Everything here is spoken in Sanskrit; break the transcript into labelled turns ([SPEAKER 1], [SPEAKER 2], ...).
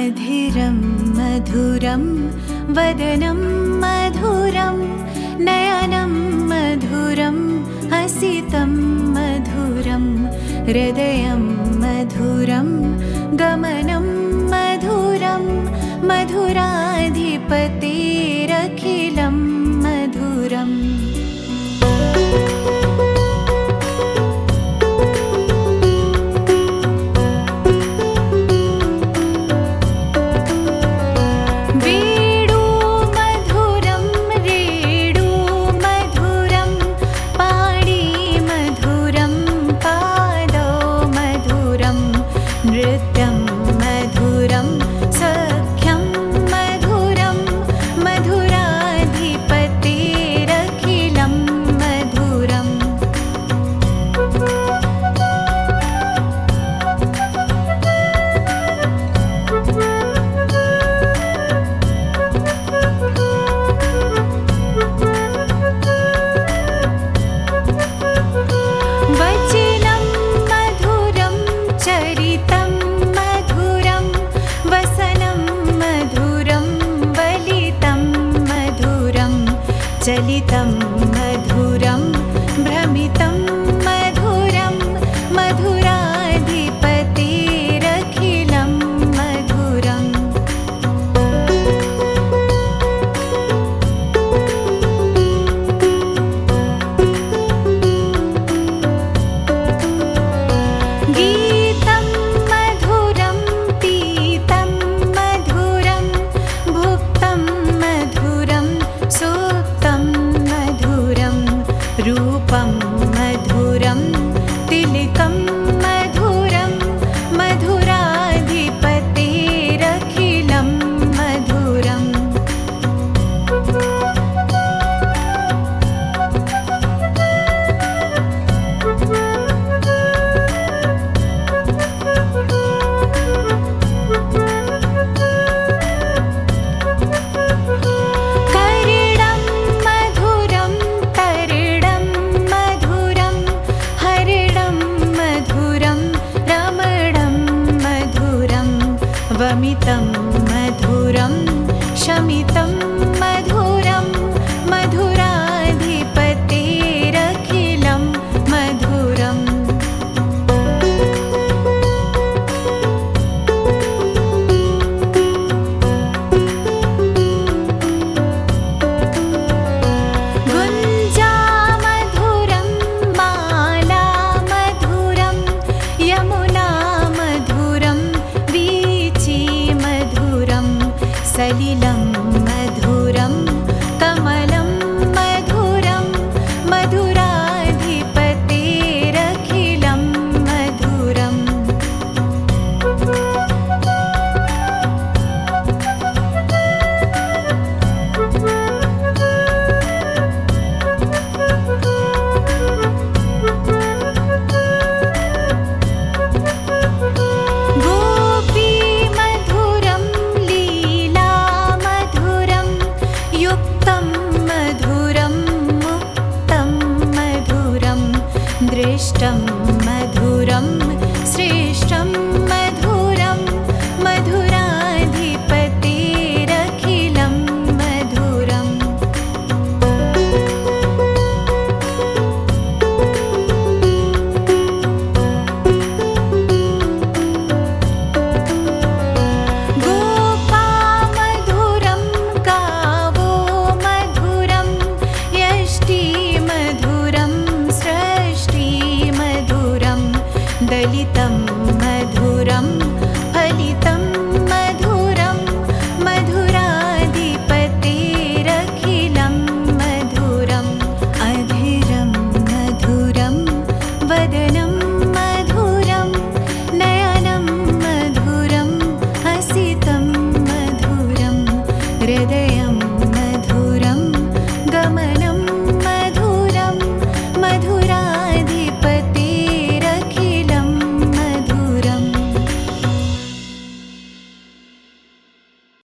[SPEAKER 1] मधुरं मधुरं वदनं मधुरं नयनं मधुरं हसितं मधुरं हृदयं मधुरं गमनं मधुरं मधुराधिपतिरखिलम् चलितम्। सलिलं मधुरम् मधुरं श्रेष्ठम् लितम्